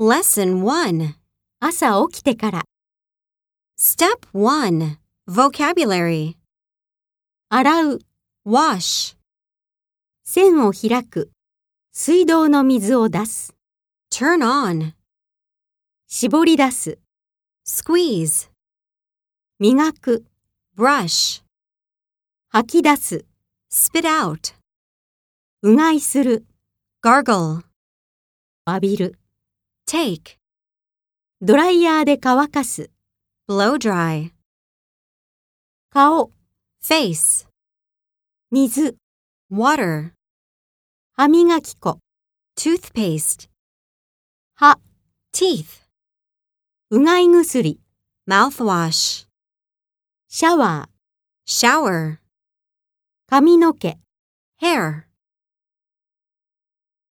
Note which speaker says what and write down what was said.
Speaker 1: Lesson 1.
Speaker 2: 朝起きてから、
Speaker 1: Step 1. Vocabulary.
Speaker 2: 洗う、
Speaker 1: Wash.
Speaker 2: 線を開く、水道の水を出す、
Speaker 1: Turn on.
Speaker 2: 絞り出す、
Speaker 1: Squeeze.
Speaker 2: 磨く、
Speaker 1: Brush.
Speaker 2: 吐き出す、
Speaker 1: Spit out.
Speaker 2: うがいする、
Speaker 1: Gargle.
Speaker 2: 浴びる、
Speaker 1: Take.
Speaker 2: ドライヤーで乾かす、
Speaker 1: Blow dry.
Speaker 2: 顔、
Speaker 1: Face.
Speaker 2: 水、
Speaker 1: Water.
Speaker 2: 歯磨き粉、
Speaker 1: Toothpaste.
Speaker 2: 歯、
Speaker 1: Teeth.
Speaker 2: うがい薬、
Speaker 1: Mouthwash.
Speaker 2: シャワー、
Speaker 1: Shower.
Speaker 2: 髪の毛。
Speaker 1: Hair.